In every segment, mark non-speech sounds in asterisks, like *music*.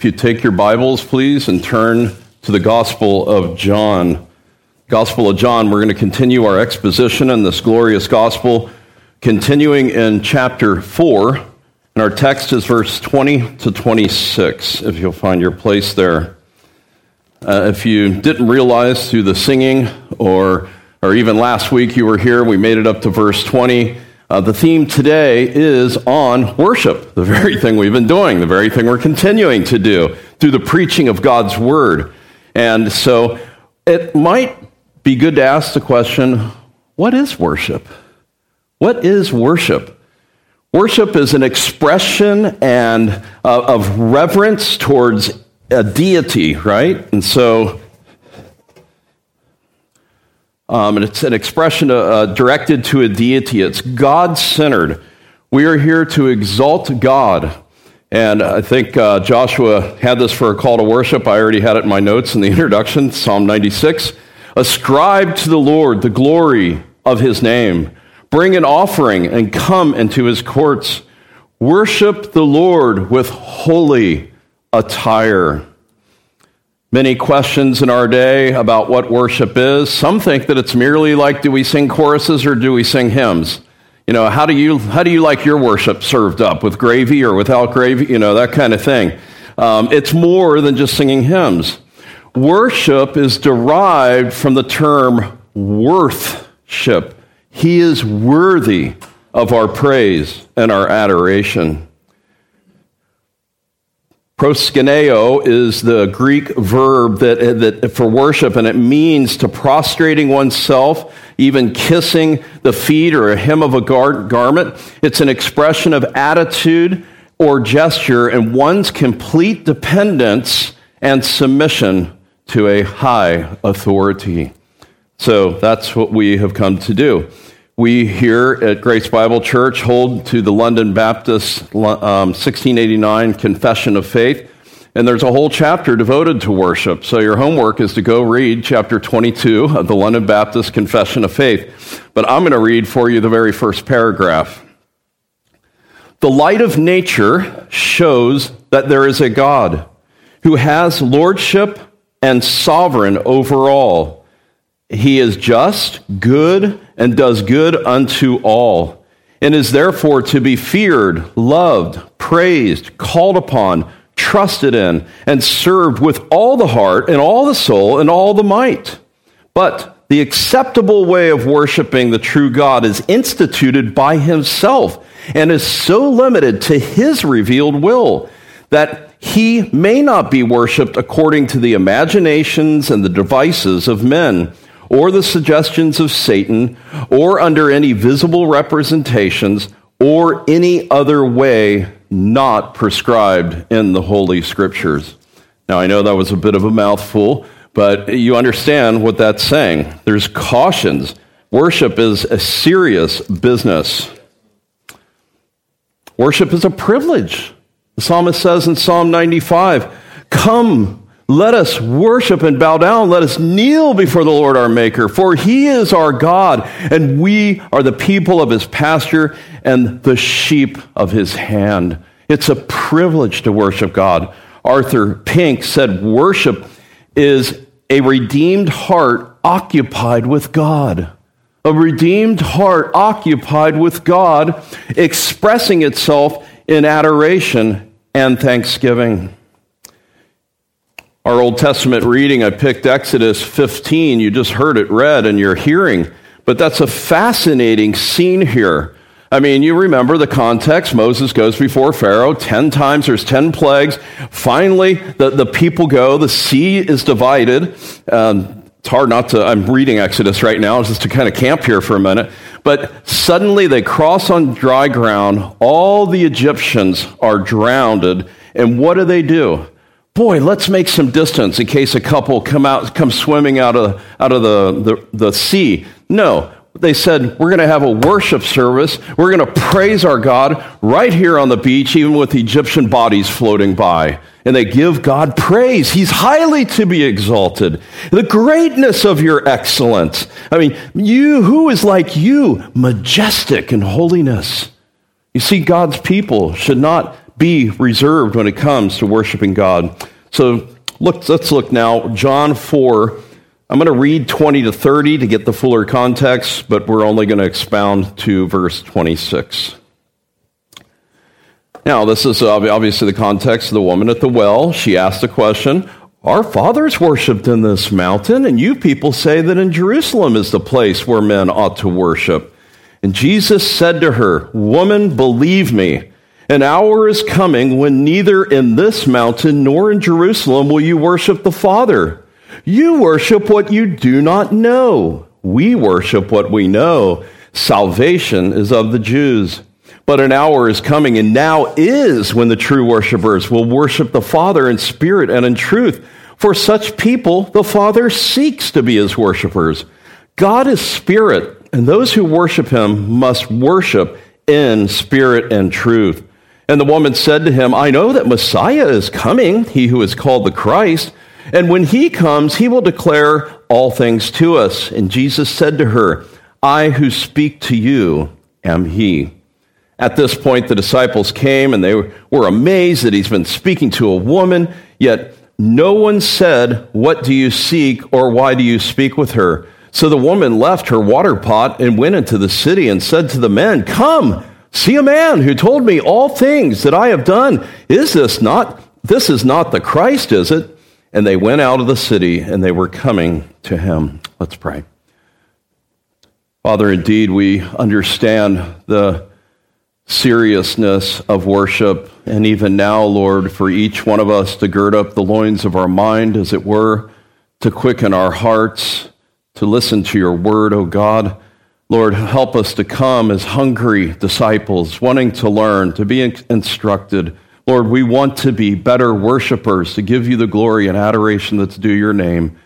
If you take your Bibles, please, and turn to the Gospel of John. Gospel of John, we're going to continue our exposition in this glorious gospel, continuing in chapter 4. And our text is verse 20 to 26, if you'll find your place there. Uh, if you didn't realize through the singing, or, or even last week you were here, we made it up to verse 20. Uh, the theme today is on worship, the very thing we've been doing, the very thing we're continuing to do through the preaching of God's word. And so it might be good to ask the question what is worship? What is worship? Worship is an expression and uh, of reverence towards a deity, right? And so, um, and it's an expression uh, uh directed to a deity. It's God centered. We are here to exalt God. And I think uh, Joshua had this for a call to worship. I already had it in my notes in the *laughs* introduction, Psalm 96. Ascribe to the Lord the glory of his name. Bring an offering and come into his courts. Worship the Lord with holy attire. Many questions in our day about what worship is. Some think that it's merely like do we sing choruses or do we sing hymns? You know, how do you, how do you like your worship served up? With gravy or without gravy? You know, that kind of thing. Um, it's more than just singing hymns. Worship is derived from the term worthship. He is worthy of our praise and our adoration. Proskuneo is the Greek verb that, that for worship, and it means to prostrating oneself, even kissing the feet or a hem of a gar- garment. It's an expression of attitude or gesture and one's complete dependence and submission to a high authority. So that's what we have come to do. We here at Grace Bible Church hold to the London Baptist um, 1689 Confession of Faith, and there's a whole chapter devoted to worship. So your homework is to go read chapter 22 of the London Baptist Confession of Faith. But I'm going to read for you the very first paragraph. The light of nature shows that there is a God who has lordship and sovereign over all. He is just, good, and does good unto all, and is therefore to be feared, loved, praised, called upon, trusted in, and served with all the heart, and all the soul, and all the might. But the acceptable way of worshiping the true God is instituted by Himself and is so limited to His revealed will that he may not be worshiped according to the imaginations and the devices of men, or the suggestions of Satan, or under any visible representations, or any other way not prescribed in the Holy Scriptures. Now, I know that was a bit of a mouthful, but you understand what that's saying. There's cautions. Worship is a serious business. Worship is a privilege. The psalmist says in Psalm 95 Come, let us worship and bow down. Let us kneel before the Lord our Maker, for he is our God, and we are the people of his pasture and the sheep of his hand. It's a privilege to worship God. Arthur Pink said, Worship is a redeemed heart occupied with God. A redeemed heart occupied with God, expressing itself in adoration and thanksgiving. Our Old Testament reading, I picked Exodus 15. You just heard it read in your hearing. But that's a fascinating scene here. I mean, you remember the context. Moses goes before Pharaoh 10 times, there's 10 plagues. Finally, the, the people go, the sea is divided. Um, it's hard not to, I'm reading Exodus right now, just to kind of camp here for a minute. But suddenly they cross on dry ground. All the Egyptians are drowned. And what do they do? Boy, let's make some distance in case a couple come out, come swimming out of, out of the, the, the sea. No, they said, We're going to have a worship service. We're going to praise our God right here on the beach, even with Egyptian bodies floating by and they give God praise. He's highly to be exalted. The greatness of your excellence. I mean, you, who is like you, majestic in holiness? You see, God's people should not be reserved when it comes to worshiping God. So look, let's look now, John 4. I'm going to read 20 to 30 to get the fuller context, but we're only going to expound to verse 26. Now, this is obviously the context of the woman at the well. She asked a question Our fathers worshipped in this mountain, and you people say that in Jerusalem is the place where men ought to worship. And Jesus said to her, Woman, believe me, an hour is coming when neither in this mountain nor in Jerusalem will you worship the Father. You worship what you do not know. We worship what we know. Salvation is of the Jews. But an hour is coming, and now is when the true worshipers will worship the Father in spirit and in truth. For such people, the Father seeks to be his worshipers. God is spirit, and those who worship him must worship in spirit and truth. And the woman said to him, I know that Messiah is coming, he who is called the Christ. And when he comes, he will declare all things to us. And Jesus said to her, I who speak to you am he. At this point, the disciples came and they were amazed that he's been speaking to a woman, yet no one said, What do you seek or why do you speak with her? So the woman left her water pot and went into the city and said to the men, Come, see a man who told me all things that I have done. Is this not, this is not the Christ, is it? And they went out of the city and they were coming to him. Let's pray. Father, indeed, we understand the seriousness of worship. And even now, Lord, for each one of us to gird up the loins of our mind, as it were, to quicken our hearts, to listen to your word, O God. Lord, help us to come as hungry disciples, wanting to learn, to be instructed. Lord, we want to be better worshipers, to give you the glory and adoration that's due your name.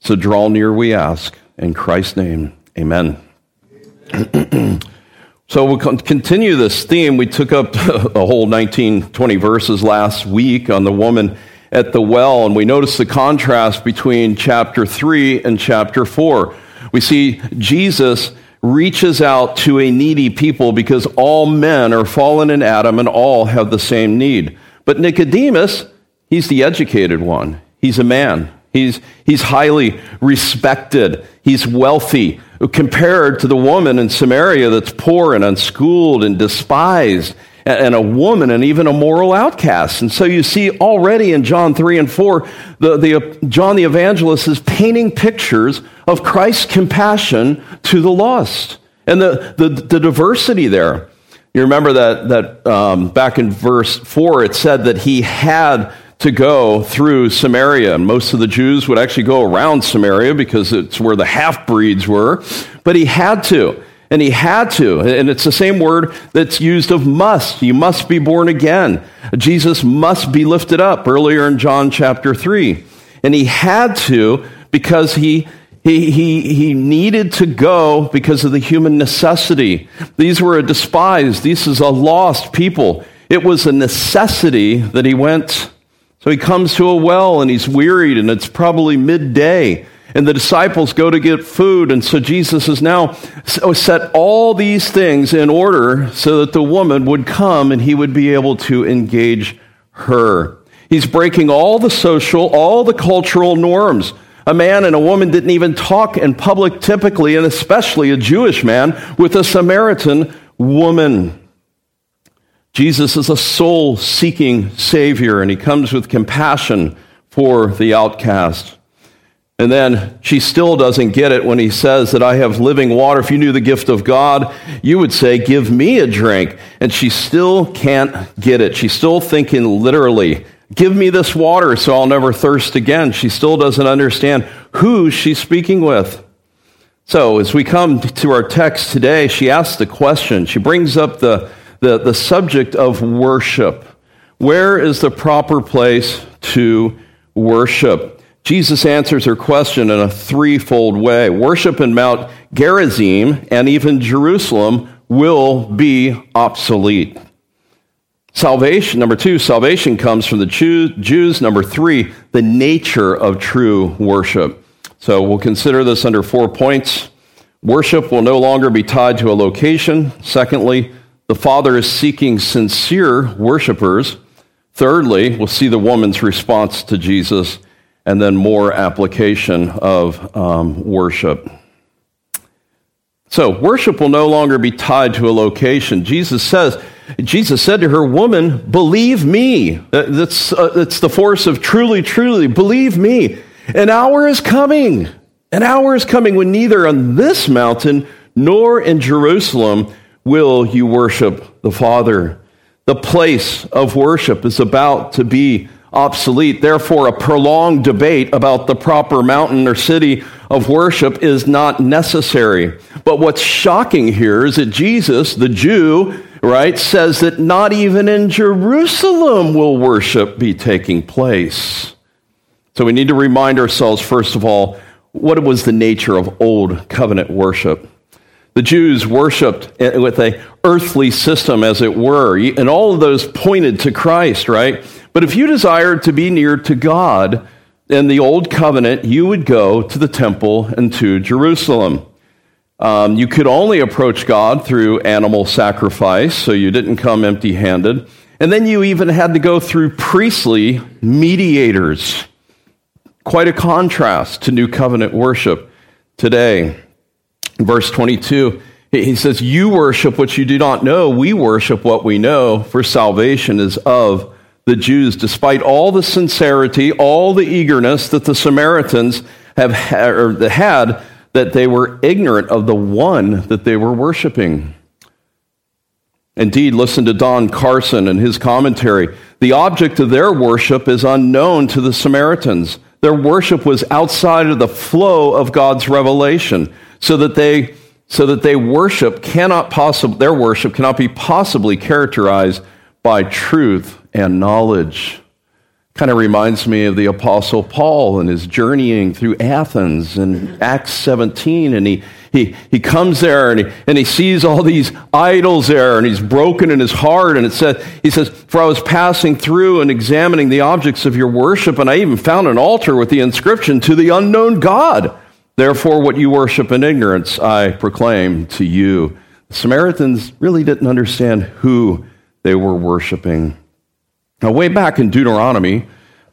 So draw near, we ask. In Christ's name, amen. *clears throat* So we'll continue this theme. We took up *laughs* a whole 19, 20 verses last week on the woman at the well, and we noticed the contrast between chapter 3 and chapter 4. We see Jesus reaches out to a needy people because all men are fallen in Adam and all have the same need. But Nicodemus, he's the educated one. He's a man. He's, he's highly respected. He's wealthy compared to the woman in Samaria that's poor and unschooled and despised and a woman and even a moral outcast. And so you see already in John 3 and 4, the, the, John the evangelist is painting pictures of Christ's compassion to the lost and the, the, the diversity there. You remember that, that um, back in verse 4, it said that he had to go through Samaria. And most of the Jews would actually go around Samaria because it's where the half breeds were. But he had to. And he had to. And it's the same word that's used of must. You must be born again. Jesus must be lifted up earlier in John chapter 3. And he had to because he he, he, he needed to go because of the human necessity. These were a despised, this is a lost people. It was a necessity that he went so he comes to a well and he's wearied, and it's probably midday. And the disciples go to get food. And so Jesus has now oh, set all these things in order so that the woman would come and he would be able to engage her. He's breaking all the social, all the cultural norms. A man and a woman didn't even talk in public typically, and especially a Jewish man with a Samaritan woman. Jesus is a soul seeking Savior, and he comes with compassion for the outcast. And then she still doesn't get it when he says that I have living water. If you knew the gift of God, you would say, Give me a drink. And she still can't get it. She's still thinking literally, Give me this water so I'll never thirst again. She still doesn't understand who she's speaking with. So, as we come to our text today, she asks the question. She brings up the the, the subject of worship. Where is the proper place to worship? Jesus answers her question in a threefold way. Worship in Mount Gerizim and even Jerusalem will be obsolete. Salvation, number two, salvation comes from the Jews. Number three, the nature of true worship. So we'll consider this under four points. Worship will no longer be tied to a location. Secondly, the Father is seeking sincere worshipers. Thirdly, we'll see the woman's response to Jesus and then more application of um, worship. So, worship will no longer be tied to a location. Jesus says, Jesus said to her, Woman, believe me. That's, uh, that's the force of truly, truly, believe me. An hour is coming. An hour is coming when neither on this mountain nor in Jerusalem will you worship the Father. The place of worship is about to be obsolete. Therefore, a prolonged debate about the proper mountain or city of worship is not necessary. But what's shocking here is that Jesus, the Jew, right, says that not even in Jerusalem will worship be taking place. So we need to remind ourselves, first of all, what was the nature of old covenant worship. The Jews worshiped with a earthly system, as it were, and all of those pointed to Christ, right? But if you desired to be near to God in the old covenant, you would go to the temple and to Jerusalem. Um, you could only approach God through animal sacrifice, so you didn't come empty handed. And then you even had to go through priestly mediators. Quite a contrast to new covenant worship today. verse 22, he says, You worship what you do not know. We worship what we know, for salvation is of the Jews, despite all the sincerity, all the eagerness that the Samaritans have had that they were ignorant of the one that they were worshiping. Indeed, listen to Don Carson and his commentary. The object of their worship is unknown to the Samaritans. Their worship was outside of the flow of God's revelation, so that they so that they worship cannot possibly their worship cannot be possibly characterized by truth and knowledge. Kind of reminds me of the Apostle Paul and his journeying through Athens in Acts 17. And he, he, he comes there and he, and he sees all these idols there and he's broken in his heart. And it says, he says, For I was passing through and examining the objects of your worship, and I even found an altar with the inscription, To the unknown God. Therefore, what you worship in ignorance, I proclaim to you. The Samaritans really didn't understand who they were worshiping. Now, way back in Deuteronomy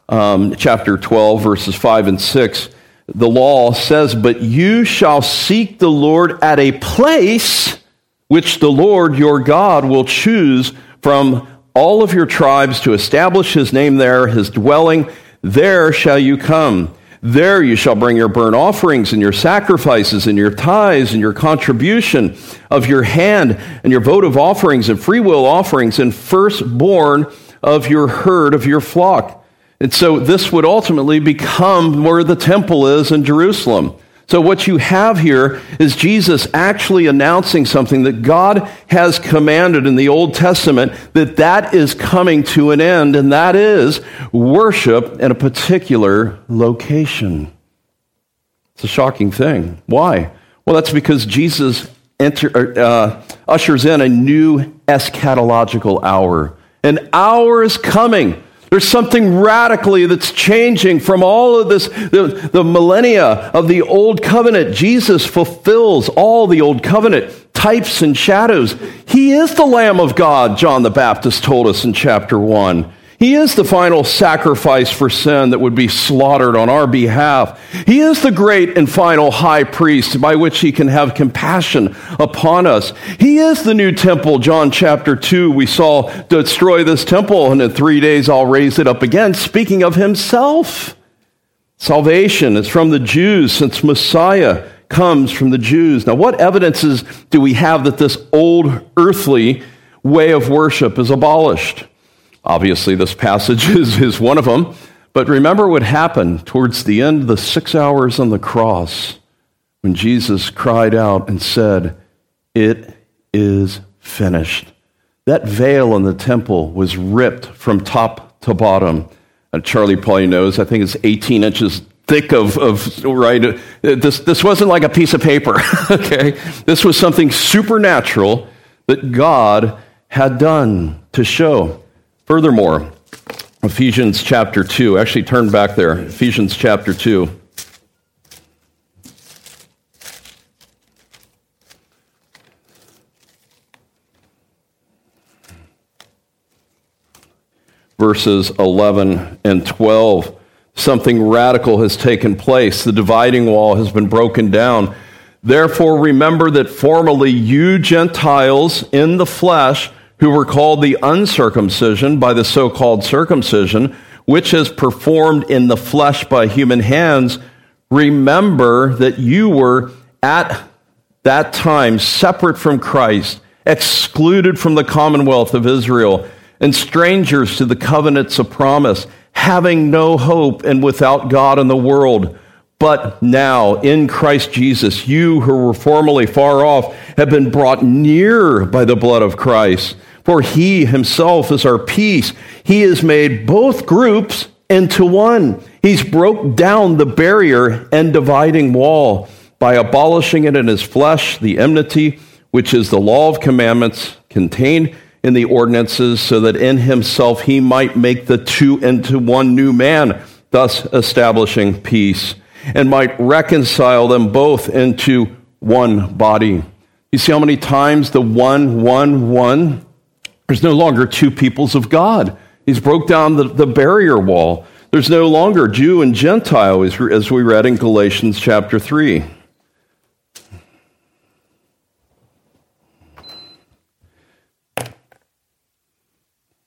um, chapter 12, verses 5 and 6, the law says, But you shall seek the Lord at a place which the Lord your God will choose from all of your tribes to establish his name there, his dwelling. There shall you come. There you shall bring your burnt offerings and your sacrifices and your tithes and your contribution of your hand and your votive offerings and freewill offerings and firstborn of your herd, of your flock. And so this would ultimately become where the temple is in Jerusalem. So, what you have here is Jesus actually announcing something that God has commanded in the Old Testament that that is coming to an end, and that is worship in a particular location. It's a shocking thing. Why? Well, that's because Jesus enter, uh, ushers in a new eschatological hour. An hour is coming. There's something radically that's changing from all of this, the, the, millennia of the Old Covenant. Jesus fulfills all the Old Covenant types and shadows. He is the Lamb of God, John the Baptist told us in chapter 1. He is the final sacrifice for sin that would be slaughtered on our behalf. He is the great and final high priest by which he can have compassion upon us. He is the new temple, John chapter 2. We saw destroy this temple, and in three days I'll raise it up again, speaking of himself. Salvation is from the Jews since Messiah comes from the Jews. Now, what evidences do we have that this old earthly way of worship is abolished? Obviously, this passage *laughs* is, is one of them. But remember what happened towards the end of the six hours on the cross when Jesus cried out and said, It is finished. That veil in the temple was ripped from top to bottom. And Charlie probably knows, I think it's 18 inches thick of, of right? Uh, this, this wasn't like a piece of paper, *laughs* okay? This was something supernatural that God had done to show Furthermore, Ephesians chapter 2, actually turn back there, Ephesians chapter 2. verses 11 and 12. Something radical has taken place. The dividing wall has been broken down. Therefore, remember that formerly you Gentiles in the flesh, who were called the uncircumcision by the so called circumcision, which is performed in the flesh by human hands, remember that you were at that time separate from Christ, excluded from the commonwealth of Israel, and strangers to the covenants of promise, having no hope and without God in the world. But now, in Christ Jesus, you who were formerly far off have been brought near by the blood of Christ. For he himself is our peace. He has made both groups into one. He's broke down the barrier and dividing wall by abolishing it in his flesh, the enmity, which is the law of commandments contained in the ordinances, so that in himself he might make the two into one new man, thus establishing peace, and might reconcile them both into one body. You see how many times the one, one, one? There's no longer two peoples of God. He's broke down the, the barrier wall. There's no longer Jew and Gentile, as, as we read in Galatians chapter 3.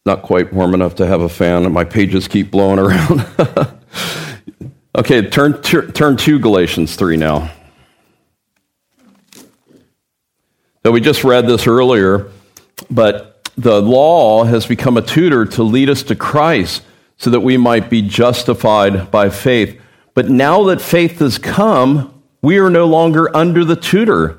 not quite warm enough to have a fan, and my pages keep blowing around. *laughs* okay, turn, turn to Galatians 3 now. So we just read this earlier, but the law has become a tutor to lead us to Christ so that we might be justified by faith. But now that faith has come, we are no longer under the tutor,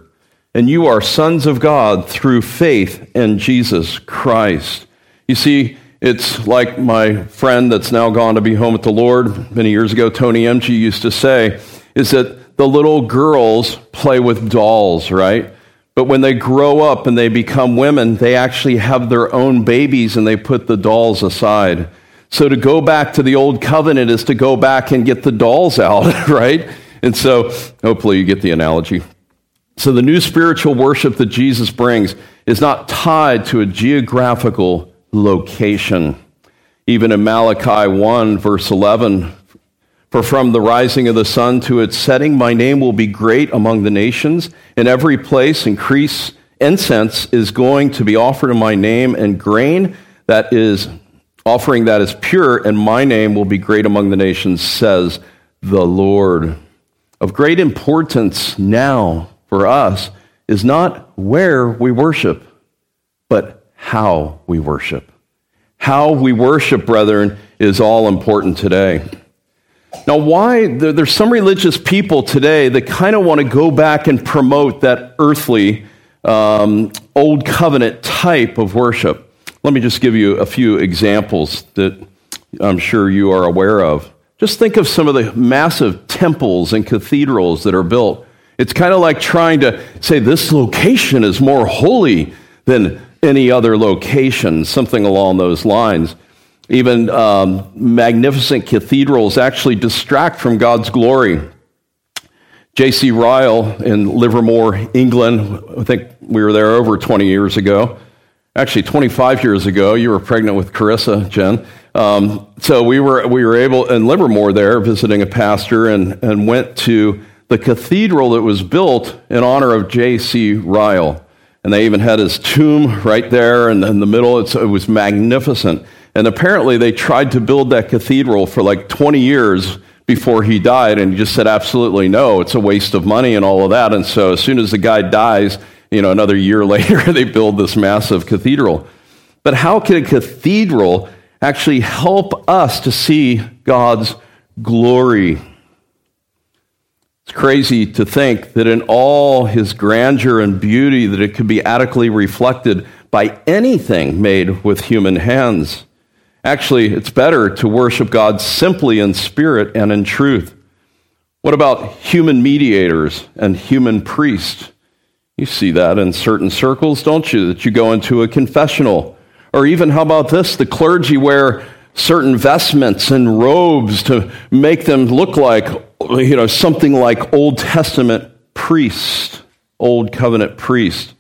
and you are sons of God through faith in Jesus Christ. You see, it's like my friend that's now gone to be home with the Lord many years ago, Tony MG, used to say, is that the little girls play with dolls, right? But when they grow up and they become women, they actually have their own babies and they put the dolls aside. So to go back to the old covenant is to go back and get the dolls out, *laughs* right? And so hopefully you get the analogy. So the new spiritual worship that Jesus brings is not tied to a geographical location. Even in Malachi 1, verse 11, for from the rising of the sun to its setting, my name will be great among the nations. In every place, increase incense is going to be offered in my name, and grain that is offering that is pure, and my name will be great among the nations, says the Lord. Of great importance now for us is not where we worship, but how we worship. How we worship, brethren, is all important today. Now, why? There's some religious people today that kind of want to go back and promote that earthly, um, old covenant type of worship. Let me just give you a few examples that I'm sure you are aware of. Just think of some of the massive temples and cathedrals that are built. It's kind of like trying to say this location is more holy than any other location, something along those lines. Even um, magnificent cathedrals actually distract from God's glory. J.C. Ryle in Liverpool, England, I think we were there over 20 years ago. Actually, 25 years ago, you were pregnant with Carissa, Jen. Um, so we were, we were able, in Liverpool there, visiting a pastor, and, and went to the cathedral that was built in honor of J.C. Ryle. And they even had his tomb right there in, in the middle. It's, it was magnificent. And apparently, they tried to build that cathedral for like 20 years before he died, and he just said, absolutely no, it's a waste of money and all of that. And so, as soon as the guy dies, you know, another year *laughs* later, they build this massive cathedral. But how can a cathedral actually help us to see God's glory? It's crazy to think that in all his grandeur and beauty that it could be adequately reflected by anything made with human hands. Actually, it's better to worship God simply in spirit and in truth. What about human mediators and human priests? You see that in certain circles, don't you? That you go into a confessional. Or even, how about this? The clergy wear certain vestments and robes to make them look like you know, something like Old Testament priest, Old Covenant priest.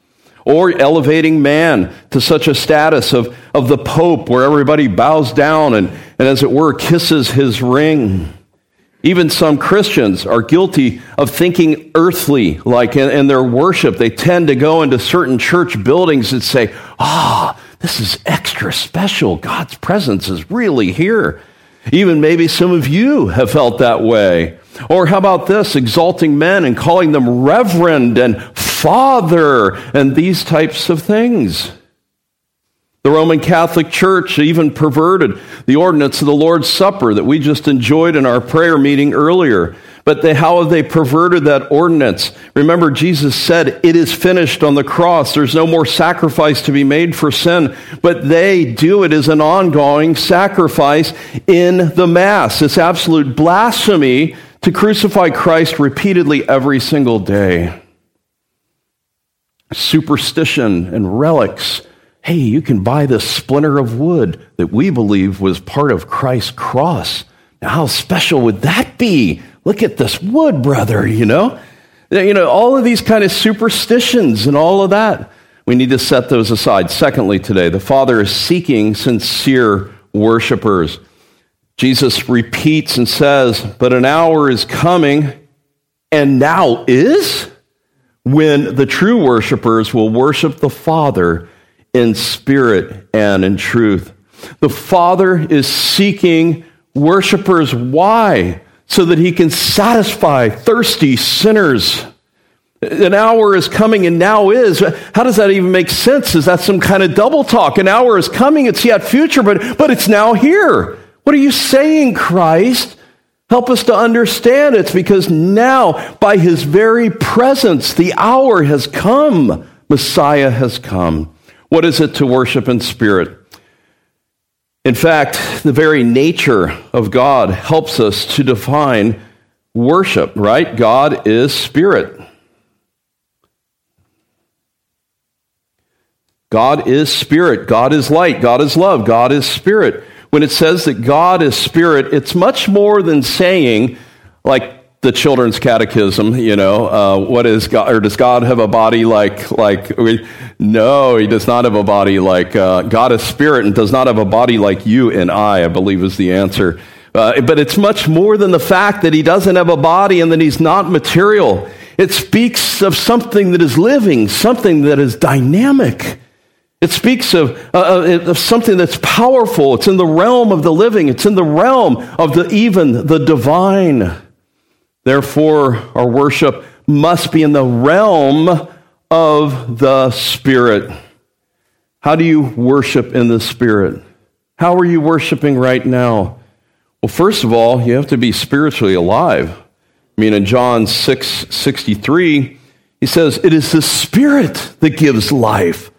Or elevating man to such a status of, of the Pope where everybody bows down and, and, as it were, kisses his ring. Even some Christians are guilty of thinking earthly, like in, in their worship. They tend to go into certain church buildings and say, ah, oh, this is extra special. God's presence is really here. Even maybe some of you have felt that way. Or how about this, exalting men and calling them reverend and father and these types of things. The Roman Catholic Church even perverted the ordinance of the Lord's Supper that we just enjoyed in our prayer meeting earlier. But they, how have they perverted that ordinance? Remember, Jesus said, It is finished on the cross. There's no more sacrifice to be made for sin. But they do it as an ongoing sacrifice in the Mass. It's absolute blasphemy to crucify Christ repeatedly every single day. Superstition and relics hey, you can buy this splinter of wood that we believe was part of Christ's cross. Now, how special would that be? Look at this wood, brother, you know? You know, all of these kind of superstitions and all of that. We need to set those aside. Secondly, today, the Father is seeking sincere worshipers. Jesus repeats and says, But an hour is coming, and now is, when the true worshipers will worship the Father in spirit and in truth. The Father is seeking worshipers. Why? So that he can satisfy thirsty sinners. An hour is coming and now is. How does that even make sense? Is that some kind of double talk? An hour is coming, it's yet future, but, but it's now here. What are you saying, Christ? Help us to understand it's because now, by his very presence, the hour has come. Messiah has come. What is it to worship in spirit? In fact, the very nature of God helps us to define worship, right? God is spirit. God is spirit. God is light. God is love. God is spirit. When it says that God is spirit, it's much more than saying, like the children's catechism, you know, uh, what is God, or does God have a body like, like, no, he does not have a body like, uh, God is spirit and does not have a body like you and I, I believe is the answer. Uh, but it's much more than the fact that he doesn't have a body and that he's not material. It speaks of something that is living, something that is dynamic. It speaks of, uh, uh, of something that's powerful. It's in the realm of the living. It's in the realm of the even, the divine. Therefore, our worship must be in the realm of the Spirit. How do you worship in the Spirit? How are you worshiping right now? Well, first of all, you have to be spiritually alive. I mean, in John 6 63, he says, It is the Spirit that gives life.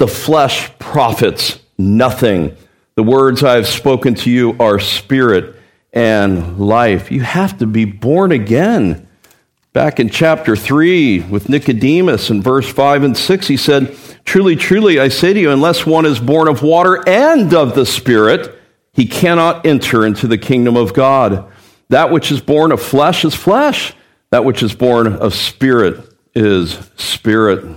The flesh profits nothing. The words I have spoken to you are spirit and life. You have to be born again. Back in chapter 3 with Nicodemus in verse 5 and 6, he said, Truly, truly, I say to you, unless one is born of water and of the Spirit, he cannot enter into the kingdom of God. That which is born of flesh is flesh, that which is born of spirit is spirit.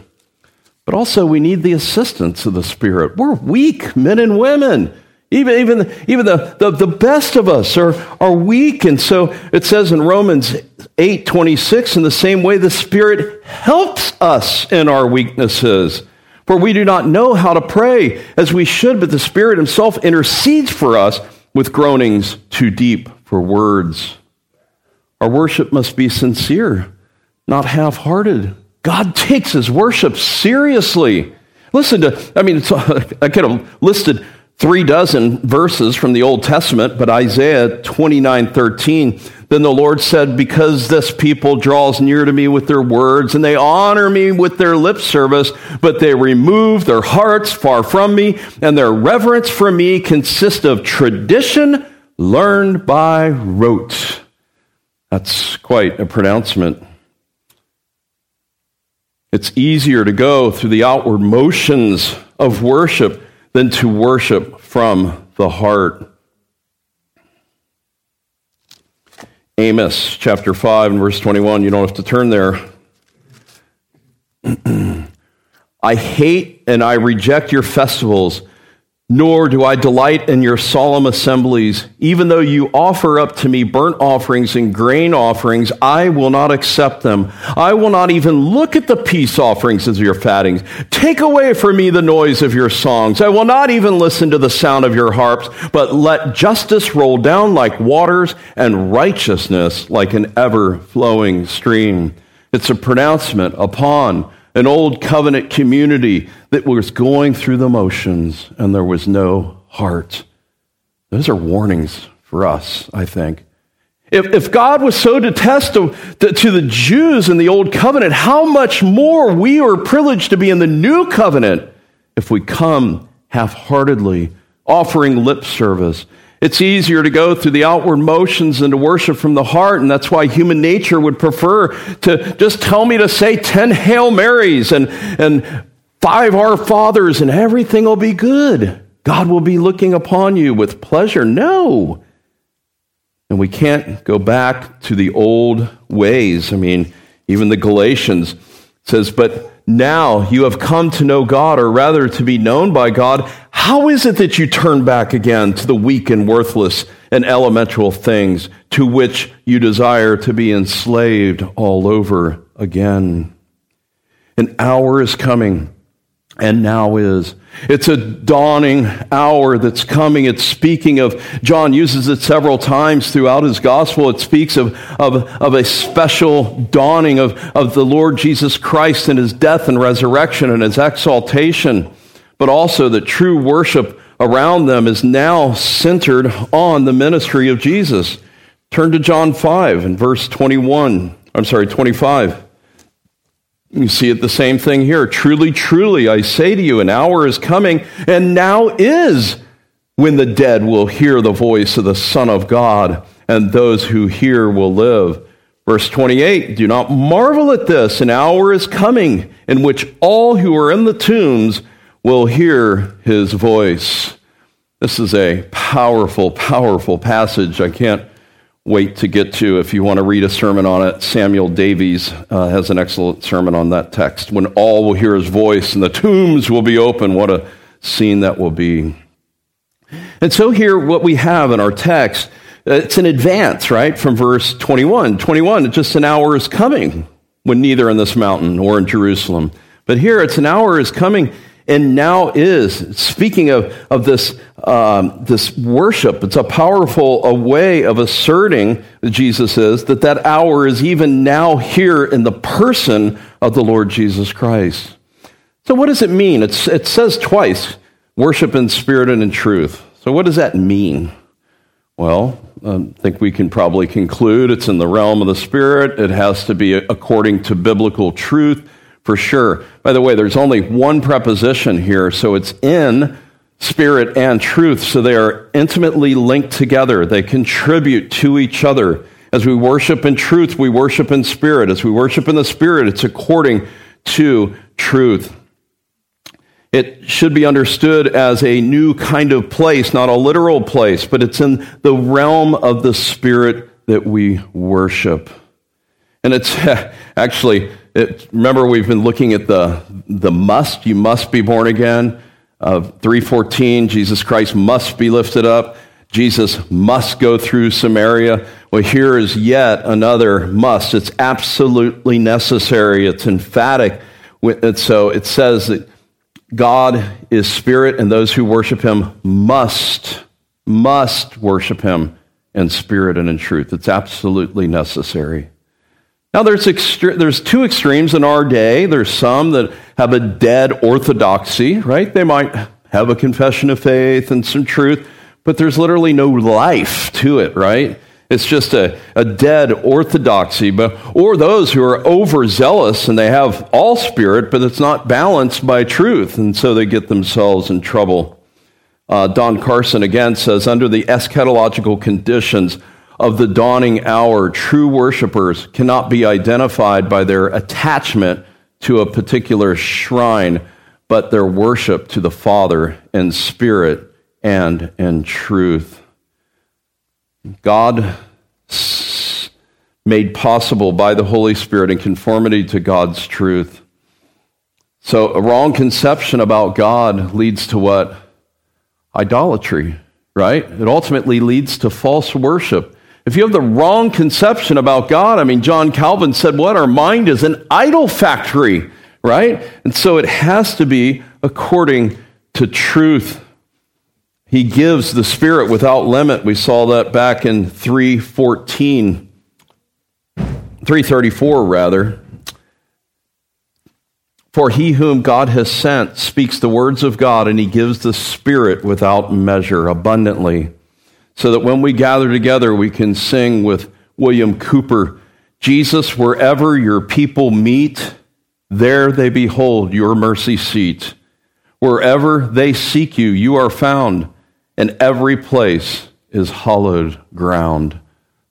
But also, we need the assistance of the Spirit. We're weak men and women. Even, even, even the, the, the best of us are, are weak. And so it says in Romans 8 26, in the same way, the Spirit helps us in our weaknesses. For we do not know how to pray as we should, but the Spirit Himself intercedes for us with groanings too deep for words. Our worship must be sincere, not half hearted. God takes His worship seriously. Listen to, I mean, *laughs* I could have listed three dozen verses from the Old Testament, but Isaiah 29 13. Then the Lord said, Because this people draws near to me with their words, and they honor me with their lip service, but they remove their hearts far from me, and their reverence for me consists of tradition learned by rote. That's quite a pronouncement. It's easier to go through the outward motions of worship than to worship from the heart. Amos chapter 5 and verse 21. You don't have to turn there. *clears throat* I hate and I reject your festivals nor do I delight in your solemn assemblies. Even though you offer up to me burnt offerings and grain offerings, I will not accept them. I will not even look at the peace offerings of your fatlings. Take away from me the noise of your songs. I will not even listen to the sound of your harps, but let justice roll down like waters and righteousness like an ever flowing stream. It's a pronouncement upon an old covenant community that was going through the motions and there was no heart. Those are warnings for us, I think. If, if God was so detestable to, to the Jews in the old covenant, how much more we are privileged to be in the new covenant if we come half heartedly, offering lip service it's easier to go through the outward motions than to worship from the heart, and that's why human nature would prefer to just tell me to say 10 Hail Marys and, and five Our Fathers, and everything will be good. God will be looking upon you with pleasure. No. And we can't go back to the old ways. I mean, even the Galatians says, But now you have come to know God, or rather to be known by God, how is it that you turn back again to the weak and worthless and elemental things to which you desire to be enslaved all over again? An hour is coming, and now is. It's a dawning hour that's coming. It's speaking of, John uses it several times throughout his gospel. It speaks of, of, of a special dawning of, of the Lord Jesus Christ and his death and resurrection and his exaltation but also that true worship around them is now centered on the ministry of Jesus. Turn to John 5 and verse 21. I'm sorry, 25. You see it the same thing here. Truly, truly, I say to you, an hour is coming, and now is when the dead will hear the voice of the Son of God, and those who hear will live. Verse 28 Do not marvel at this. An hour is coming in which all who are in the tombs will hear his voice. This is a powerful, powerful passage. I can't wait to get to. If you want to read a sermon on it, Samuel Davies uh, has an excellent sermon on that text. When all will hear his voice and the tombs will be open, what a scene that will be. And so, here, what we have in our text, it's an advance, right, from verse 21. 21, just an hour is coming when neither in this mountain or in Jerusalem. But here, it's an hour is coming and now is. Speaking of, of this, um, this worship, it's a powerful a way of asserting, that Jesus is, that that hour is even now here in the person of the Lord Jesus Christ. So, what does it mean? It's, it says twice worship in spirit and in truth. So, what does that mean? Well, I think we can probably conclude it's in the realm of the spirit. It has to be according to biblical truth for sure. By the way, there's only one preposition here, so it's in spirit and truth, so they are intimately linked together. They contribute to each other. As we worship in truth, we worship in spirit. As we worship in the spirit, it's according to truth. It should be understood as a new kind of place, not a literal place, but it's in the realm of the spirit that we worship. And it's *laughs* actually it, remember, we've been looking at the, the must. You must be born again. Uh, 314, Jesus Christ must be lifted up. Jesus must go through Samaria. Well, here is yet another must. It's absolutely necessary. It's emphatic. So it says that God is spirit, and those who worship him must, must worship him in spirit and in truth. It's absolutely necessary. Now, there's, extre- there's two extremes in our day. There's some that have a dead orthodoxy, right? They might have a confession of faith and some truth, but there's literally no life to it, right? It's just a, a dead orthodoxy. But, or those who are overzealous and they have all spirit, but it's not balanced by truth, and so they get themselves in trouble. Uh, Don Carson again says under the eschatological conditions, of the dawning hour, true worshipers cannot be identified by their attachment to a particular shrine, but their worship to the Father in spirit and in truth. God made possible by the Holy Spirit in conformity to God's truth. So, a wrong conception about God leads to what? Idolatry, right? It ultimately leads to false worship. If you have the wrong conception about God, I mean, John Calvin said, What? Our mind is an idol factory, right? And so it has to be according to truth. He gives the Spirit without limit. We saw that back in 314, 334 rather. For he whom God has sent speaks the words of God, and he gives the Spirit without measure, abundantly so that when we gather together, we can sing with William Cowper Jesus, wherever your people meet, there they behold your mercy seat. Wherever they seek you, you are found, and every place is hallowed ground.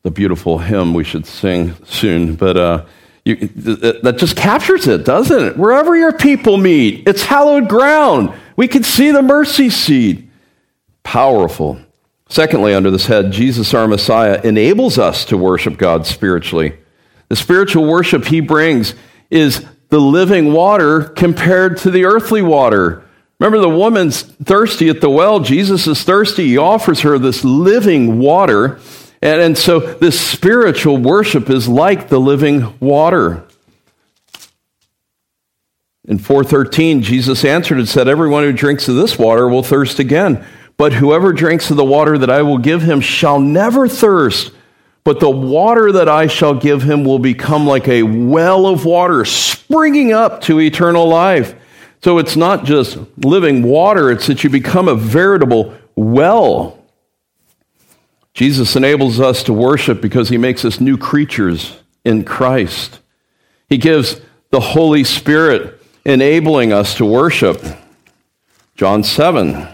The beautiful hymn we should sing soon, but uh, you, that just captures it, doesn't it? Wherever your people meet, it's hallowed ground. We can see the mercy seat. Powerful. Secondly, under this head, Jesus, our Messiah, enables us to worship God spiritually. The spiritual worship he brings is the living water compared to the earthly water. Remember, the woman's thirsty at the well. Jesus is thirsty. He offers her this living water. And, and so, this spiritual worship is like the living water. In 413, Jesus answered and said, Everyone who drinks of this water will thirst again. But whoever drinks of the water that I will give him shall never thirst. But the water that I shall give him will become like a well of water springing up to eternal life. So it's not just living water, it's that you become a veritable well. Jesus enables us to worship because he makes us new creatures in Christ. He gives the Holy Spirit enabling us to worship. John 7.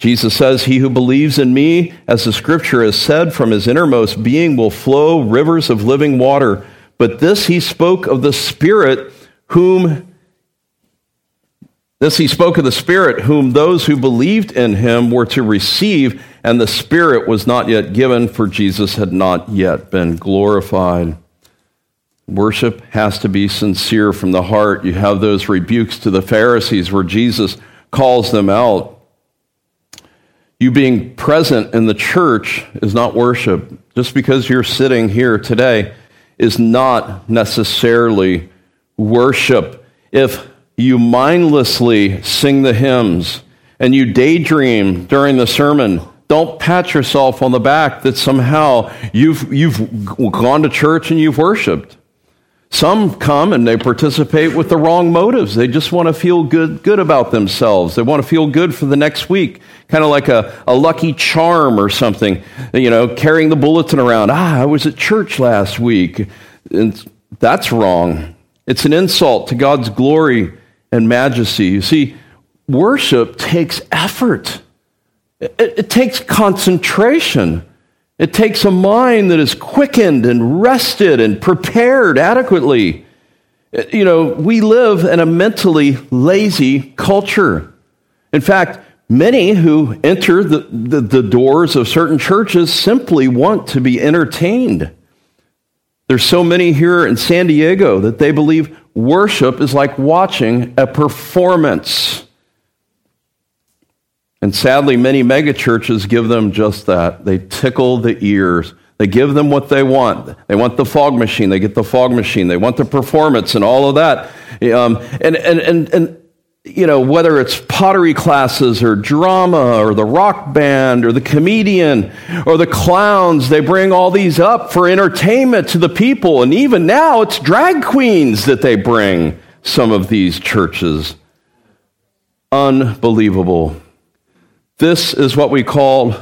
Jesus says, He who believes in me, as the scripture has said, from his innermost being will flow rivers of living water. But this he spoke of the Spirit, whom this he spoke of the Spirit, whom those who believed in him were to receive, and the Spirit was not yet given, for Jesus had not yet been glorified. Worship has to be sincere from the heart. You have those rebukes to the Pharisees where Jesus calls them out. You being present in the church is not worship. Just because you're sitting here today is not necessarily worship. If you mindlessly sing the hymns and you daydream during the sermon, don't pat yourself on the back that somehow you've, you've gone to church and you've worshiped. Some come and they participate with the wrong motives. They just want to feel good, good about themselves. They want to feel good for the next week, kind of like a, a lucky charm or something, you know, carrying the bulletin around. Ah, I was at church last week. And that's wrong. It's an insult to God's glory and majesty. You see, worship takes effort, it, it takes concentration. It takes a mind that is quickened and rested and prepared adequately. Uh, you know, we live in a mentally lazy culture. In fact, many who enter the, the, the, doors of certain churches simply want to be entertained. There's so many here in San Diego that they believe worship is like watching a performance. And sadly, many megachurches give them just that. They tickle the ears. They give them what they want. They want the fog machine. They get the fog machine. They want the performance and all of that. Um, and, and, and, and, you know, whether it's pottery classes or drama or the rock band or the comedian or the clowns, they bring all these up for entertainment to the people. And even now, it's drag queens that they bring some of these churches. Unbelievable. This is what we call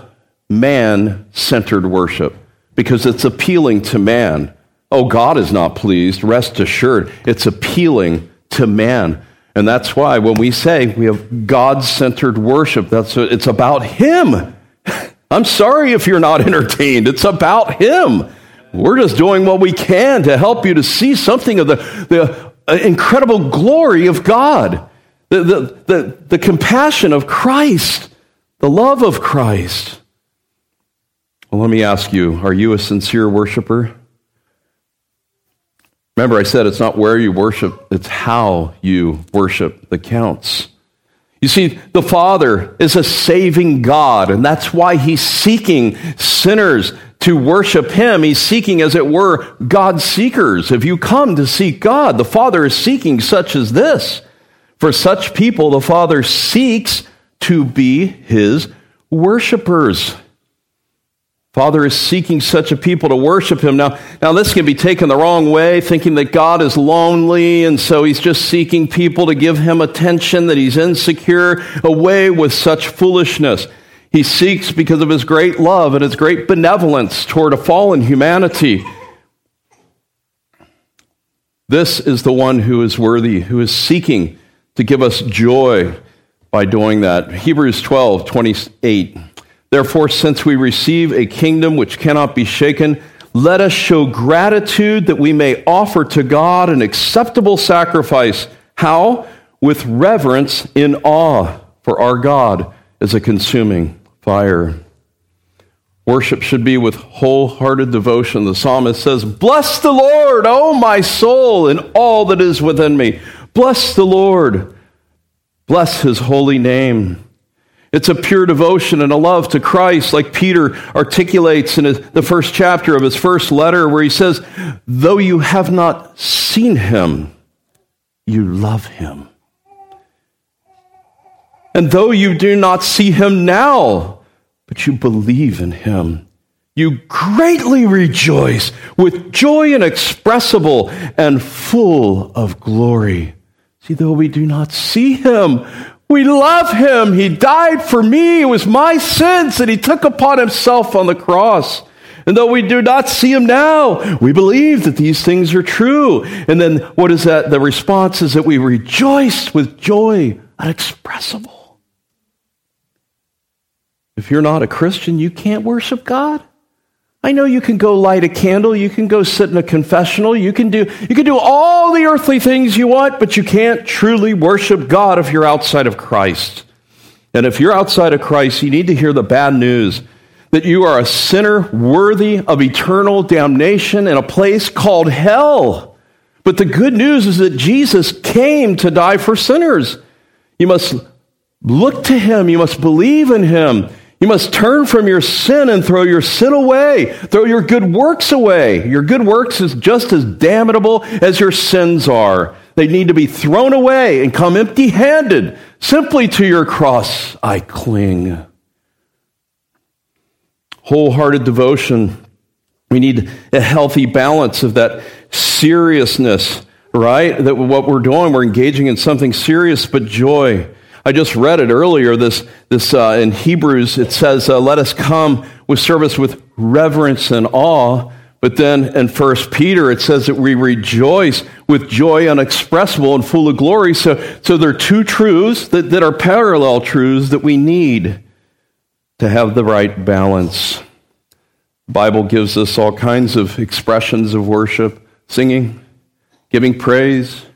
man centered worship because it's appealing to man. Oh, God is not pleased. Rest assured, it's appealing to man. And that's why when we say we have God centered worship, that's it's about Him. *laughs* I'm sorry if you're not *laughs* entertained. It's about Him. We're just doing what we can to help you to see something of the, the uh, incredible glory of God, the, the, the, the compassion of Christ the love of Christ. Well, let me ask you are you a sincere worshiper? Remember, I said it's not where you worship, it's how you worship that counts. You see, the Father is a saving God, and that's why He's seeking sinners to worship Him. He's seeking, as it were, God seekers. If you come to seek God, the Father is seeking such as this. For such people, the Father seeks to be His worshipers. Father is seeking such a people to worship him. Now, now this can be taken the wrong way, thinking that God is lonely, and so he's just seeking people to give him attention, that he's insecure, away with such foolishness. He seeks because of his great love and his great benevolence toward a fallen humanity. This is the one who is worthy, who is seeking to give us joy by doing that. Hebrews 12, 28. Therefore, since we receive a kingdom which cannot be shaken, let us show gratitude that we may offer to God an acceptable sacrifice. How? With reverence in awe, for our God is a consuming fire. Worship should be with wholehearted devotion. The psalmist says, Bless the Lord, O my soul, and all that is within me. Bless the Lord. Bless his holy name. It's a pure devotion and a love to Christ, like Peter articulates in his, the first chapter of his first letter, where he says, Though you have not seen him, you love him. And though you do not see him now, but you believe in him, you greatly rejoice with joy inexpressible and full of glory. See, though we do not see him, we love him. He died for me. It was my sins that he took upon himself on the cross. And though we do not see him now, we believe that these things are true. And then what is that? The response is that we rejoice with joy unexpressible. If you're not a Christian, you can't worship God. I know you can go light a candle, you can go sit in a confessional, you can do you can do all the earthly things you want, but you can't truly worship God if you're outside of Christ. And if you're outside of Christ, you need to hear the bad news that you are a sinner worthy of eternal damnation in a place called hell. But the good news is that Jesus came to die for sinners. You must look to him, you must believe in him. You must turn from your sin and throw your sin away. Throw your good works away. Your good works is just as damnable as your sins are. They need to be thrown away and come empty handed. Simply to your cross I cling. Wholehearted devotion. We need a healthy balance of that seriousness, right? That what we're doing, we're engaging in something serious, but joy. I just read it earlier. This, this uh, in Hebrews, it says, uh, "Let us come with service with reverence and awe." But then in First Peter, it says that we rejoice with joy unexpressible and full of glory. So, so there are two truths that, that are parallel truths that we need to have the right balance. The Bible gives us all kinds of expressions of worship, singing, giving praise,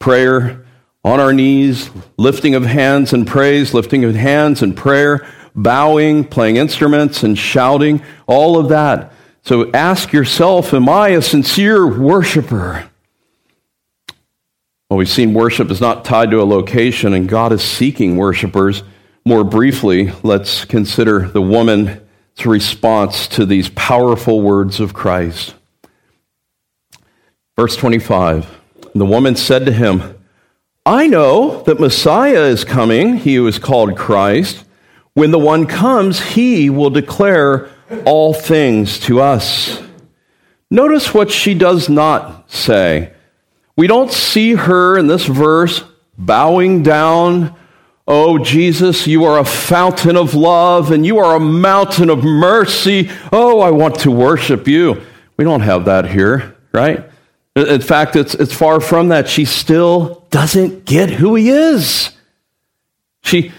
prayer, on our knees, lifting of hands and praise, lifting of hands and prayer, bowing, playing instruments and shouting, all of that. So ask yourself, am I a sincere worshiper? Well, we've seen worship is not tied to a location, and God is seeking worshipers. More briefly, let's consider the woman's response to these powerful words of Christ. Verse 25 The woman said to him, I know that Messiah is coming, he who is called Christ. When the one comes, he will declare all things to us. Notice what she does not say. We don't see her in this verse bowing down. Oh, Jesus, you are a fountain of love and you are a mountain of mercy. Oh, I want to worship you. We don't have that here, right? In fact, it's, it's far from that. She still doesn't get who he is. She,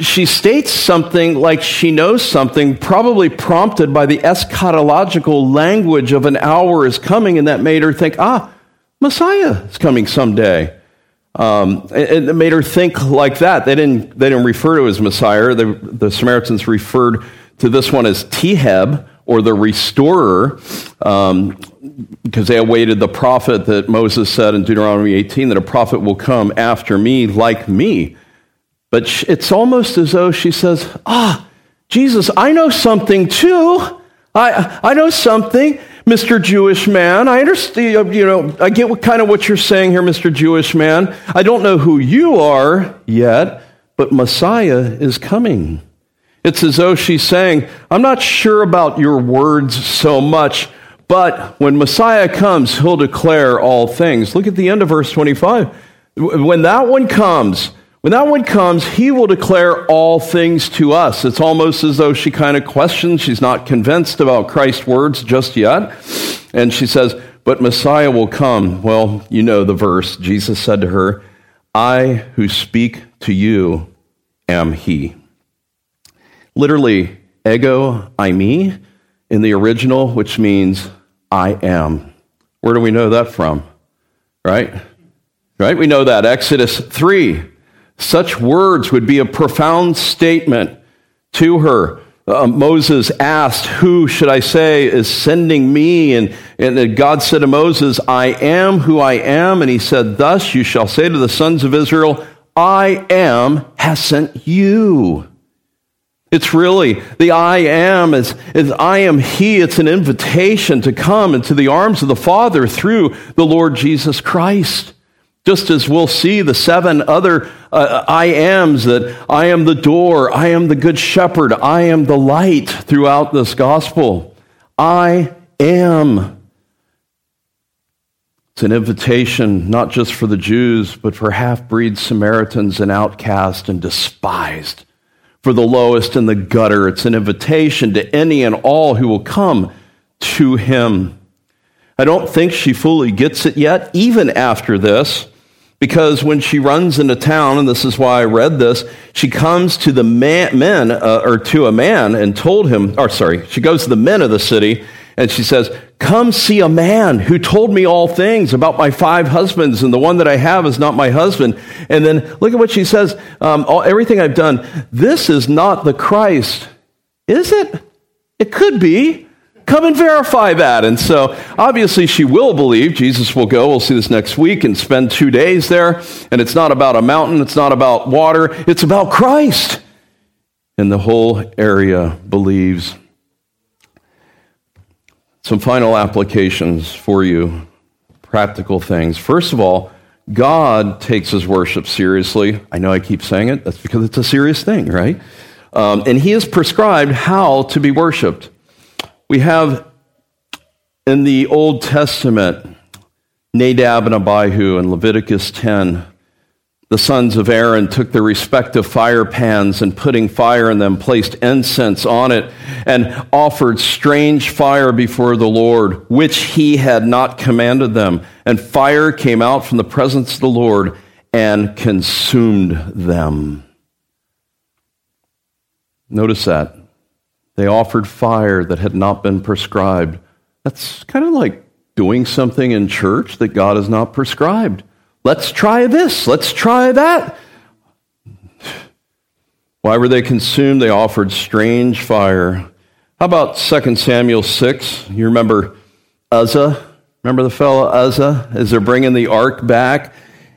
she states something like she knows something, probably prompted by the eschatological language of an hour is coming, and that made her think, ah, Messiah is coming someday. Um, it, it, made her think like that. They didn't, they didn't refer to as Messiah. The, the Samaritans referred to this one as Taheb, or the restorer, um, because they awaited the prophet that Moses said in Deuteronomy 18 that a prophet will come after me like me. But it's almost as though she says, Ah, Jesus, I know something too. I, I know something, Mr. Jewish man. I understand, you know, I get what, kind of what you're saying here, Mr. Jewish man. I don't know who you are yet, but Messiah is coming. It's as though she's saying, I'm not sure about your words so much, but when Messiah comes, he'll declare all things. Look at the end of verse 25. When that one comes, when that one comes, he will declare all things to us. It's almost as though she kind of questions. She's not convinced about Christ's words just yet. And she says, But Messiah will come. Well, you know the verse. Jesus said to her, I who speak to you am he. Literally, ego eimi in the original, which means I am. Where do we know that from? Right? Right? We know that. Exodus 3 such words would be a profound statement to her. Uh, Moses asked, Who should I say is sending me? And, and God said to Moses, I am who I am. And he said, Thus you shall say to the sons of Israel, I am has sent you. It's really the I am is, is I am He. It's an invitation to come into the arms of the Father through the Lord Jesus Christ. Just as we'll see the seven other uh, I ams that I am the door, I am the good shepherd, I am the light throughout this gospel. I am. It's an invitation not just for the Jews, but for half breed Samaritans and outcast and despised. For the lowest in the gutter, it's an invitation to any and all who will come to him. I don't think she fully gets it yet, even after this. Because when she runs into town, and this is why I read this, she comes to the man, men, uh, or to a man and told him, or sorry, she goes to the men of the city and she says, Come see a man who told me all things about my five husbands, and the one that I have is not my husband. And then look at what she says um, all, everything I've done, this is not the Christ. Is it? It could be. Come and verify that. And so obviously she will believe. Jesus will go. We'll see this next week and spend two days there. And it's not about a mountain, it's not about water, it's about Christ. And the whole area believes. Some final applications for you, practical things. First of all, God takes his worship seriously. I know I keep saying it, that's because it's a serious thing, right? Um, and he has prescribed how to be worshiped. We have in the Old Testament Nadab and Abihu in Leviticus 10. The sons of Aaron took their respective fire pans and putting fire in them, placed incense on it, and offered strange fire before the Lord, which he had not commanded them. And fire came out from the presence of the Lord and consumed them. Notice that. They offered fire that had not been prescribed. That's kind of like doing something in church that God has not prescribed. Let's try this. Let's try that. Why were they consumed? They offered strange fire. How about 2 Samuel 6? You remember Uzzah? Remember the fellow Uzzah as they're bringing the ark back?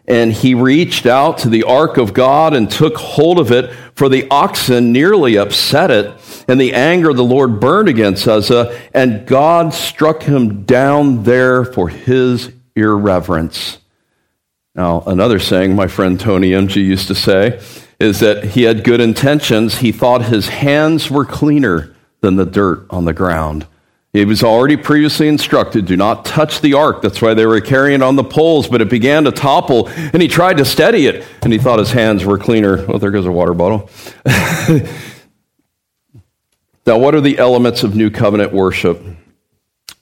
And he reached out to the ark of God and took hold of it, for the oxen nearly upset it and the anger of the Lord burned against Uzzah, and God struck him down there for his irreverence. Now, another saying my friend Tony MG used to say is that he had good intentions. He thought his hands were cleaner than the dirt on the ground. He was already previously instructed do not touch the ark. That's why they were carrying it on the poles, but it began to topple, and he tried to steady it, and he thought his hands were cleaner. Well, there goes a water bottle. *laughs* Now, what are the elements of new covenant worship?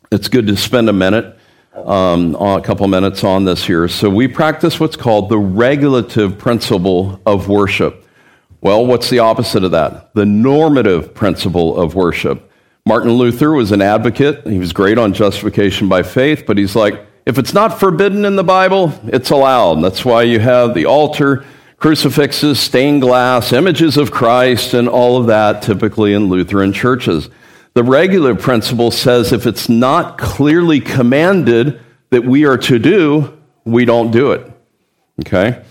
It's good to spend a minute, um, a couple minutes on this here. So, we practice what's called the regulative principle of worship. Well, what's the opposite of that? The normative principle of worship. Martin Luther was an advocate. He was great on justification by faith, but he's like, if it's not forbidden in the Bible, it's allowed. That's why you have the altar crucifixes, stained glass, images of Christ, and all of that typically in Lutheran churches. The regular principle says if it's not clearly commanded that we are to do, we don't do it. Okay?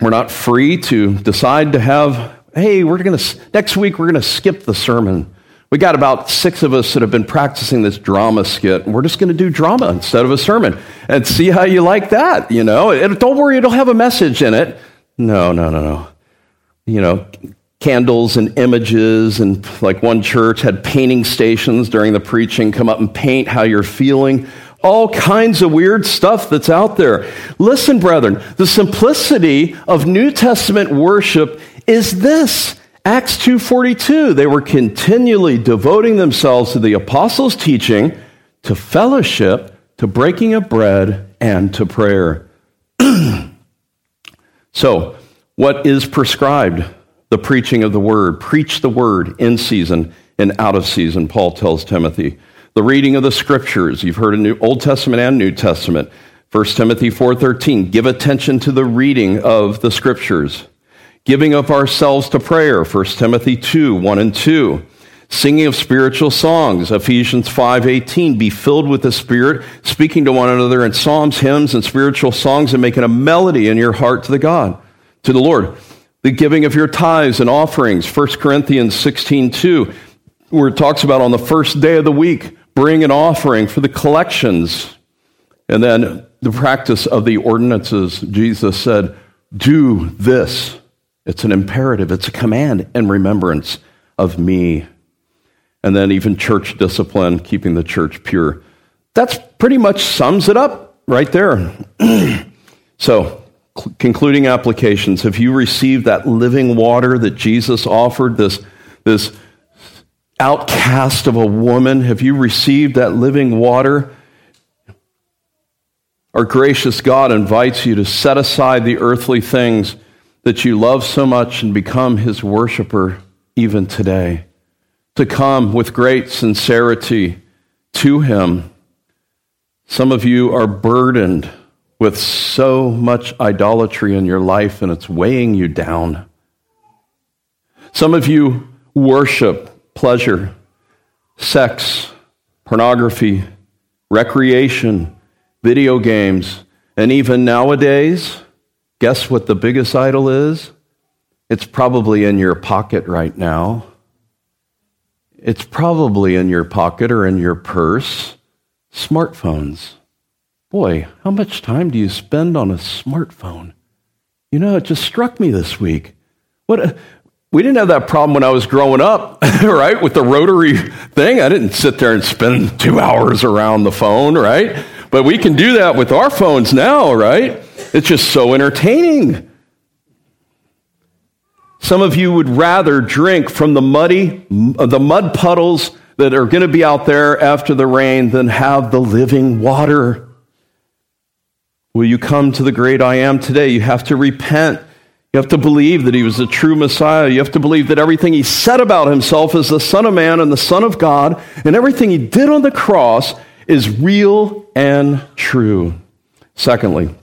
We're not free to decide to have, hey, we're going to, next week we're going to skip the sermon. We got about six of us that have been practicing this drama skit, and we're just going to do drama instead of a sermon and see how you like that, you know? And don't worry, it'll have a message in it. No, no, no, no. You know, candles and images, and like one church had painting stations during the preaching, come up and paint how you're feeling all kinds of weird stuff that's out there. Listen, brethren, the simplicity of New Testament worship is this. Acts 2:42 they were continually devoting themselves to the apostles' teaching, to fellowship, to breaking of bread and to prayer. *clears throat* so, what is prescribed? The preaching of the word. Preach the word in season and out of season, Paul tells Timothy the reading of the scriptures. You've heard in New, Old Testament and New Testament. 1 Timothy 4:13, give attention to the reading of the scriptures. Giving of ourselves to prayer, 1 Timothy 2, 1 and 2. Singing of spiritual songs, Ephesians 5:18, be filled with the Spirit, speaking to one another in psalms, hymns, and spiritual songs, and making a melody in your heart to the God, to the Lord. The giving of your tithes and offerings, 1 Corinthians 16:2, where it talks about on the first day of the week, bring an offering for the collections. And then the practice of the ordinances, Jesus said, Do this. It's an imperative, it's a command in remembrance of me. And then even church discipline, keeping the church pure. That's pretty much sums it up right there. *clears throat* so, concluding applications have you received that living water that Jesus offered, this, this outcast of a woman, have you received that living water? Our gracious God invites you to set aside the earthly things that you love so much and become his worshiper even today. To come with great sincerity to him. Some of you are burdened with so much idolatry in your life and it's weighing you down. Some of you worship pleasure, sex, pornography, recreation, video games, and even nowadays, guess what the biggest idol is? It's probably in your pocket right now. It's probably in your pocket or in your purse. Smartphones. Boy, how much time do you spend on a smartphone? You know, it just struck me this week. What, uh, we didn't have that problem when I was growing up, *laughs* right? With the rotary thing. I didn't sit there and spend two hours around the phone, right? But we can do that with our phones now, right? It's just so entertaining. Some of you would rather drink from the muddy, uh, the mud puddles that are going to be out there after the rain than have the living water. Will you come to the great I am today? You have to repent you have to believe that he was the true Messiah. You have to believe that everything he said about himself as the Son of Man and the Son of God, and everything he did on the cross is real and true. Secondly,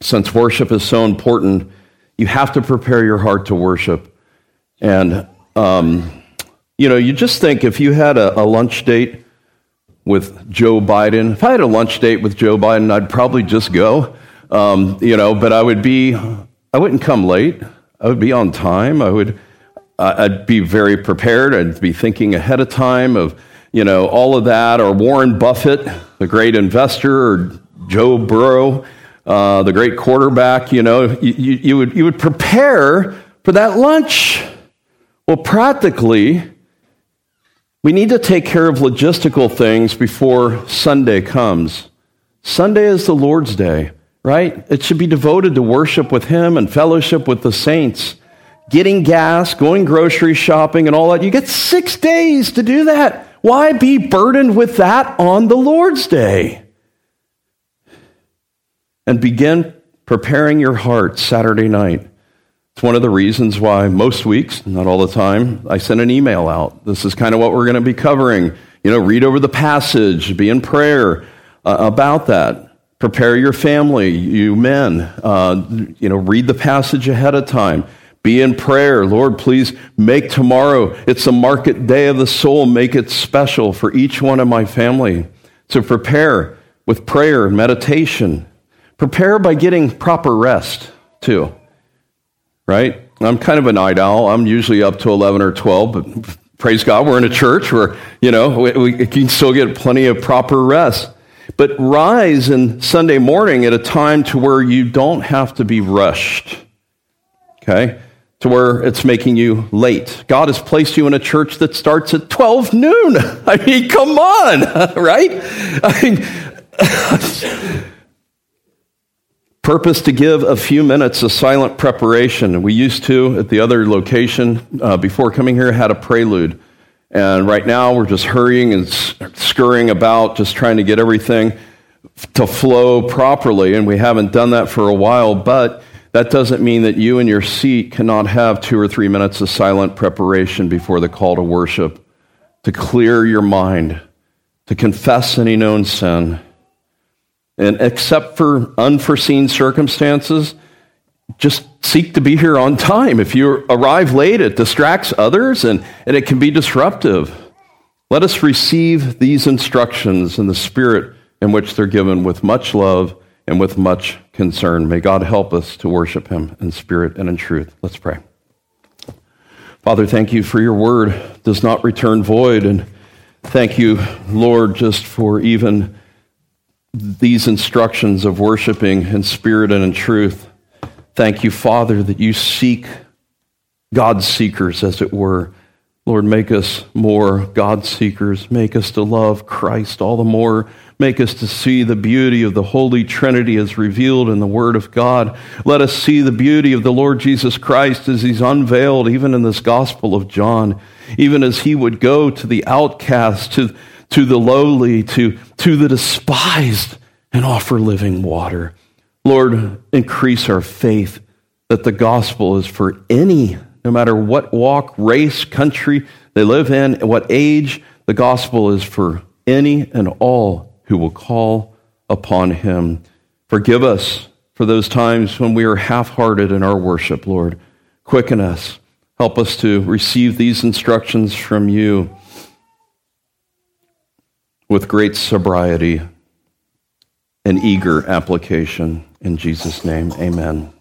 since worship is so important, you have to prepare your heart to worship. And, um, you know, you just think if you had a, a lunch date with Joe Biden, if I had a lunch date with Joe Biden, I'd probably just go. Um, you know, but I would be I wouldn't come late. I would be on time. I would, I'd be very prepared. I'd be thinking ahead of time of, you know, all of that. Or Warren Buffett, the great investor, or Joe Burrow, uh, the great quarterback. You know, you, you, you, would you would prepare for that lunch. Well, practically, we need to take care of logistical things before Sunday comes. Sunday is the Lord's Day right? It should be devoted to worship with Him and fellowship with the saints. Getting gas, going grocery shopping, and all that. You get six days to do that. Why be burdened with that on the Lord's Day? And begin preparing your heart Saturday night. It's one of the reasons why most weeks, not all the time, I send an email out. This is kind of what we're going to be covering. You know, read over the passage, be in prayer uh, about that. Prepare your family, you men. Uh, you know, read the passage ahead of time. Be in prayer. Lord, please make tomorrow, it's a market day of the soul, make it special for each one of my family. So prepare with prayer meditation. Prepare by getting proper rest, too. Right? I'm kind of a night owl. I'm usually up to 11 or 12, but praise God, we're in a church where, you know, we, we can still get plenty of proper rest. But rise in Sunday morning at a time to where you don't have to be rushed. Okay? To where it's making you late. God has placed you in a church that starts at 12 noon. *laughs* I mean, come on, *laughs* right? I mean, *laughs* purpose to give a few minutes of silent preparation. We used to at the other location uh, before coming here had a prelude. And right now we're just hurrying and scurrying about, just trying to get everything to flow properly. And we haven't done that for a while, but that doesn't mean that you in your seat cannot have two or three minutes of silent preparation before the call to worship, to clear your mind, to confess any known sin. And except for unforeseen circumstances, just seek to be here on time. If you arrive late, it distracts others and, and it can be disruptive. Let us receive these instructions in the spirit in which they're given with much love and with much concern. May God help us to worship Him in spirit and in truth. Let's pray. Father, thank you for your word. It does not return void. And thank you, Lord, just for even these instructions of worshiping in spirit and in truth. Thank you, Father, that you seek God seekers, as it were. Lord, make us more God seekers. Make us to love Christ all the more. Make us to see the beauty of the Holy Trinity as revealed in the Word of God. Let us see the beauty of the Lord Jesus Christ as He's unveiled, even in this Gospel of John, even as He would go to the outcast, to, to the lowly, to, to the despised, and offer living water. Lord, increase our faith that the gospel is for any, no matter what walk, race, country they live in, what age, the gospel is for any and all who will call upon him. Forgive us for those times when we are half hearted in our worship, Lord. Quicken us. Help us to receive these instructions from you with great sobriety and eager application. In Jesus' name, amen.